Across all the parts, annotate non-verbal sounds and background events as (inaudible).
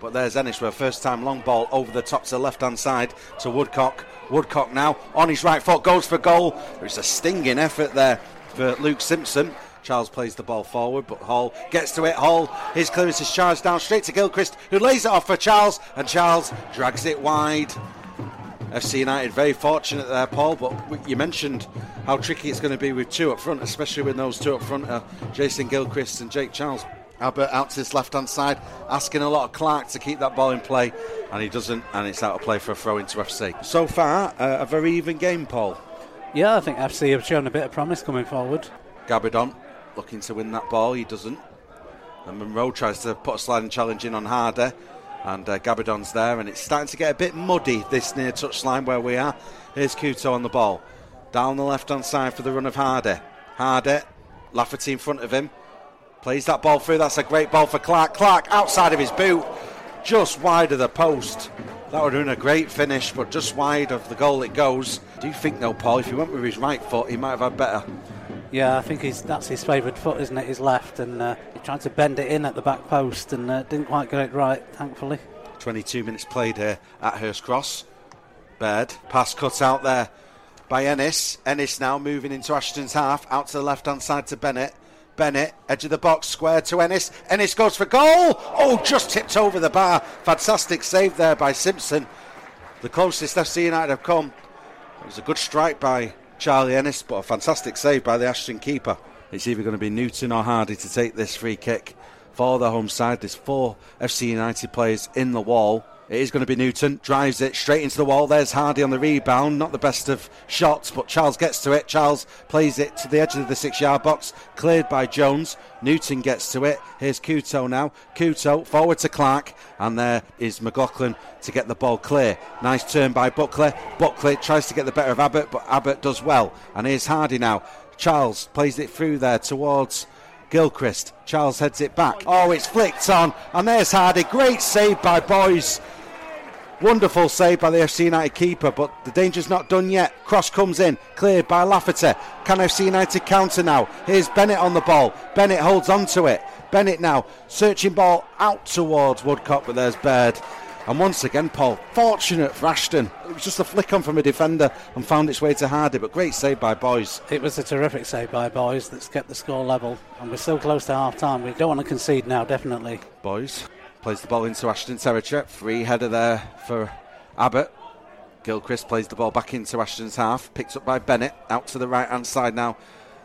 But there's Ennis with a first time long ball over the top to the left hand side to Woodcock. Woodcock now on his right foot goes for goal. There's a stinging effort there for Luke Simpson. Charles plays the ball forward, but Hall gets to it. Hall, his clearance is charged down straight to Gilchrist, who lays it off for Charles, and Charles drags it wide. FC United very fortunate there, Paul. But you mentioned how tricky it's going to be with two up front, especially with those two up front, uh, Jason Gilchrist and Jake Charles. Albert out to his left hand side, asking a lot of Clark to keep that ball in play, and he doesn't, and it's out of play for a throw into FC. So far, uh, a very even game, Paul. Yeah, I think FC have shown a bit of promise coming forward. Gabidon looking to win that ball, he doesn't. And Monroe tries to put a sliding challenge in on Harder, and uh, Gabidon's there, and it's starting to get a bit muddy this near touchline where we are. Here's Kuto on the ball, down the left hand side for the run of Harder. Harder, Lafferty in front of him. Plays that ball through. That's a great ball for Clark. Clark outside of his boot, just wide of the post. That would have been a great finish, but just wide of the goal it goes. Do you think, though, Paul, if he went with his right foot, he might have had better? Yeah, I think he's, that's his favourite foot, isn't it? His left, and uh, he tried to bend it in at the back post and uh, didn't quite get it right, thankfully. 22 minutes played here at Hurst Cross. Baird, pass cut out there by Ennis. Ennis now moving into Ashton's half, out to the left hand side to Bennett. Bennett, edge of the box, square to Ennis. Ennis goes for goal. Oh, just tipped over the bar. Fantastic save there by Simpson. The closest FC United have come. It was a good strike by Charlie Ennis, but a fantastic save by the Ashton keeper. It's either going to be Newton or Hardy to take this free kick for the home side. There's four FC United players in the wall. It is going to be Newton, drives it straight into the wall. There's Hardy on the rebound. Not the best of shots, but Charles gets to it. Charles plays it to the edge of the six yard box, cleared by Jones. Newton gets to it. Here's Kuto now. Kuto forward to Clark, and there is McLaughlin to get the ball clear. Nice turn by Buckley. Buckley tries to get the better of Abbott, but Abbott does well. And here's Hardy now. Charles plays it through there towards Gilchrist. Charles heads it back. Oh, it's flicked on, and there's Hardy. Great save by Boys. Wonderful save by the FC United keeper, but the danger's not done yet. Cross comes in, cleared by Lafferty. Can FC United counter now? Here's Bennett on the ball. Bennett holds on to it. Bennett now searching ball out towards Woodcock, but there's Baird. And once again, Paul, fortunate for Ashton. It was just a flick on from a defender and found its way to Hardy, but great save by Boys. It was a terrific save by Boys that's kept the score level, and we're still close to half time. We don't want to concede now, definitely. Boys Plays the ball into Ashton territory. Free header there for Abbott. Gilchrist plays the ball back into Ashton's half. Picked up by Bennett. Out to the right hand side now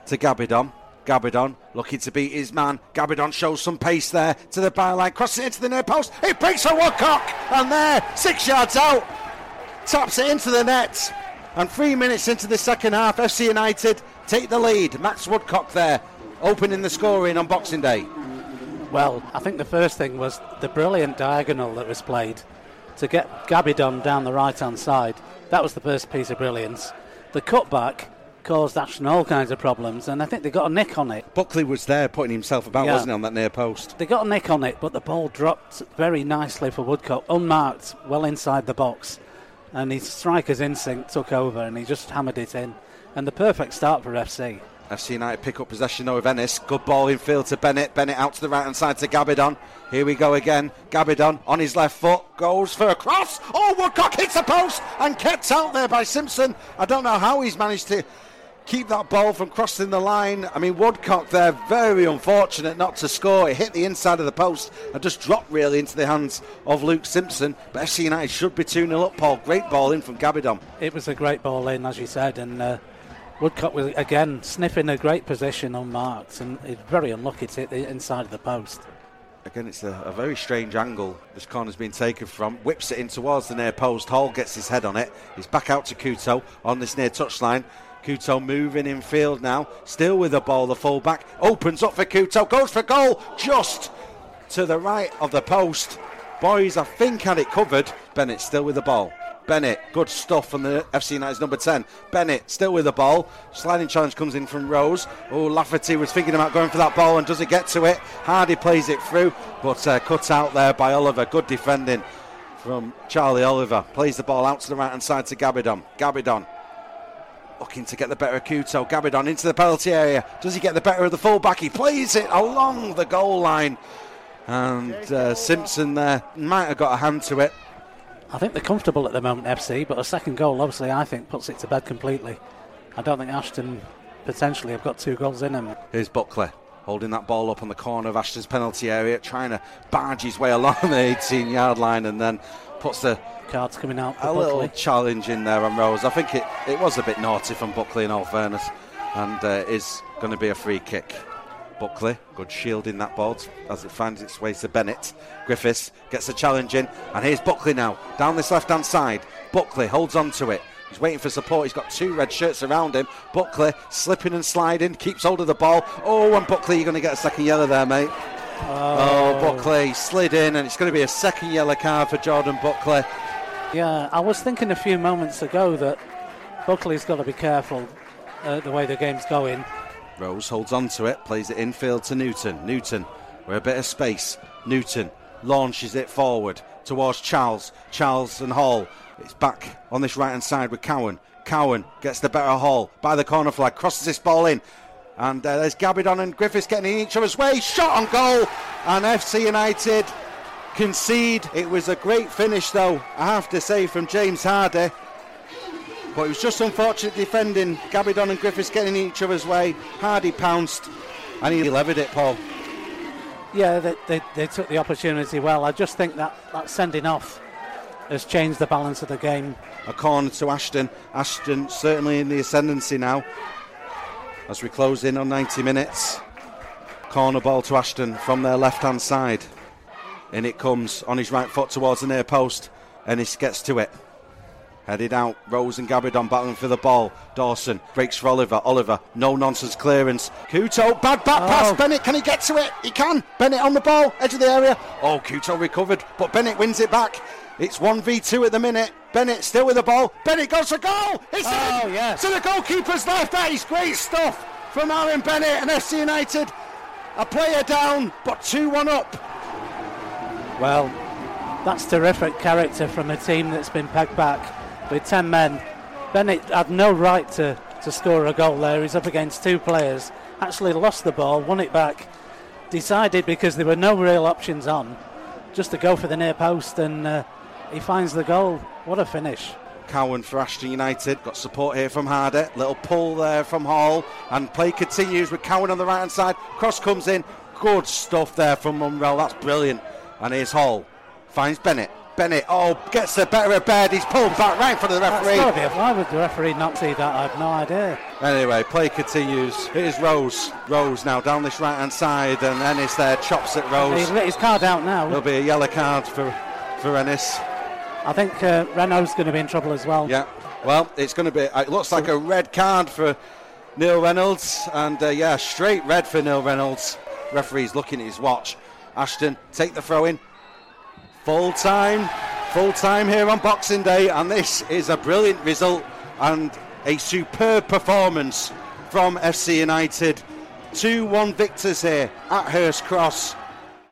to Gabidon. Gabidon looking to beat his man. Gabidon shows some pace there to the byline. Crosses it into the near post. It breaks for Woodcock. And there, six yards out. Taps it into the net. And three minutes into the second half, FC United take the lead. Max Woodcock there, opening the scoring on Boxing Day. Well, I think the first thing was the brilliant diagonal that was played to get Gabidon down the right hand side. That was the first piece of brilliance. The cutback caused Ashton all kinds of problems, and I think they got a nick on it. Buckley was there putting himself about, yeah. wasn't he, on that near post? They got a nick on it, but the ball dropped very nicely for Woodcock, unmarked, well inside the box. And his striker's instinct took over, and he just hammered it in. And the perfect start for FC. FC United pick up possession though of Ennis. Good ball in field to Bennett. Bennett out to the right hand side to Gabidon. Here we go again. Gabidon on his left foot goes for a cross. Oh, Woodcock hits the post and kept out there by Simpson. I don't know how he's managed to keep that ball from crossing the line. I mean, Woodcock there, very unfortunate not to score. It hit the inside of the post and just dropped really into the hands of Luke Simpson. But FC United should be 2 0 up, Paul. Great ball in from Gabidon. It was a great ball in, as you said, and. Uh, Woodcock was again sniffing a great position unmarked and it's very unlucky to hit the inside of the post. Again, it's a, a, very strange angle this corner's been taken from. Whips it in towards the near post. Hall gets his head on it. He's back out to Kuto on this near touchline. Kuto moving in field now. Still with the ball, the fullback. Opens up for Kuto. Goes for goal. Just to the right of the post. Boys, I think, had it covered. Bennett still with the ball. Bennett, good stuff from the FC United's number 10. Bennett still with the ball. Sliding challenge comes in from Rose. Oh, Lafferty was thinking about going for that ball and does it get to it? Hardy plays it through, but uh, cut out there by Oliver. Good defending from Charlie Oliver. Plays the ball out to the right hand side to Gabidon. Gabidon looking to get the better of Kuto. Gabidon into the penalty area. Does he get the better of the fullback? He plays it along the goal line. And uh, Simpson there might have got a hand to it. I think they're comfortable at the moment, FC, but a second goal, obviously, I think puts it to bed completely. I don't think Ashton potentially have got two goals in him. Here's Buckley holding that ball up on the corner of Ashton's penalty area, trying to barge his way (laughs) along the 18 yard line and then puts the cards coming out. a little challenge in there on Rose. I think it, it was a bit naughty from Buckley in all fairness, and uh, is going to be a free kick. Buckley, good shielding that ball as it finds its way to Bennett. Griffiths gets a challenge in, and here's Buckley now down this left hand side. Buckley holds on to it. He's waiting for support. He's got two red shirts around him. Buckley slipping and sliding, keeps hold of the ball. Oh, and Buckley, you're going to get a second yellow there, mate. Oh. oh, Buckley slid in, and it's going to be a second yellow card for Jordan Buckley. Yeah, I was thinking a few moments ago that Buckley's got to be careful uh, the way the game's going. Rose holds on to it, plays it infield to Newton. Newton, with a bit of space. Newton launches it forward towards Charles. Charles and Hall. It's back on this right hand side with Cowan. Cowan gets the better Hall by the corner flag, crosses this ball in. And uh, there's Gabidon and Griffiths getting in each other's way. Shot on goal. And FC United concede. It was a great finish, though, I have to say, from James Hardy. But it was just unfortunate defending. Gabidon and Griffiths getting in each other's way. Hardy pounced and he levered it, Paul. Yeah, they, they, they, took the opportunity well. I just think that, that sending off has changed the balance of the game. A corner to Ashton. Ashton certainly in the ascendancy now as we close in on 90 minutes. Corner ball to Ashton from their left hand side. In it comes on his right foot towards the near post. Ennis gets to it. Headed out, Rose and Gabidon battling for the ball. Dawson breaks for Oliver. Oliver, no nonsense clearance. Kuto, bad back oh. pass. Bennett, can he get to it? He can. Bennett on the ball, edge of the area. Oh, Kuto recovered, but Bennett wins it back. It's 1v2 at the minute. Bennett still with the ball. Bennett goes for goal. It's oh, in. yes. To the goalkeeper's left. That is great stuff from Aaron Bennett and FC United. A player down, but 2 1 up. Well, that's terrific character from a team that's been pegged back with 10 men. Bennett had no right to, to score a goal there. He's up against two players. Actually lost the ball, won it back. Decided because there were no real options on, just to go for the near post, and uh, he finds the goal. What a finish. Cowan for Ashton United. Got support here from Harder. Little pull there from Hall. And play continues with Cowan on the right hand side. Cross comes in. Good stuff there from Munrell. That's brilliant. And here's Hall. Finds Bennett. Bennett, oh, gets the better of Baird. He's pulled back right in front of the referee. That's why would the referee not see that? I have no idea. Anyway, play continues. Here's Rose. Rose now down this right hand side, and Ennis there chops at Rose. He's let his card out now. There'll be a yellow card for, for Ennis. I think uh, Reynolds going to be in trouble as well. Yeah, well, it's going to be, it looks like a red card for Neil Reynolds, and uh, yeah, straight red for Neil Reynolds. Referee's looking at his watch. Ashton, take the throw in. Full time, full time here on Boxing Day, and this is a brilliant result and a superb performance from FC United. 2 1 victors here at Hurst Cross.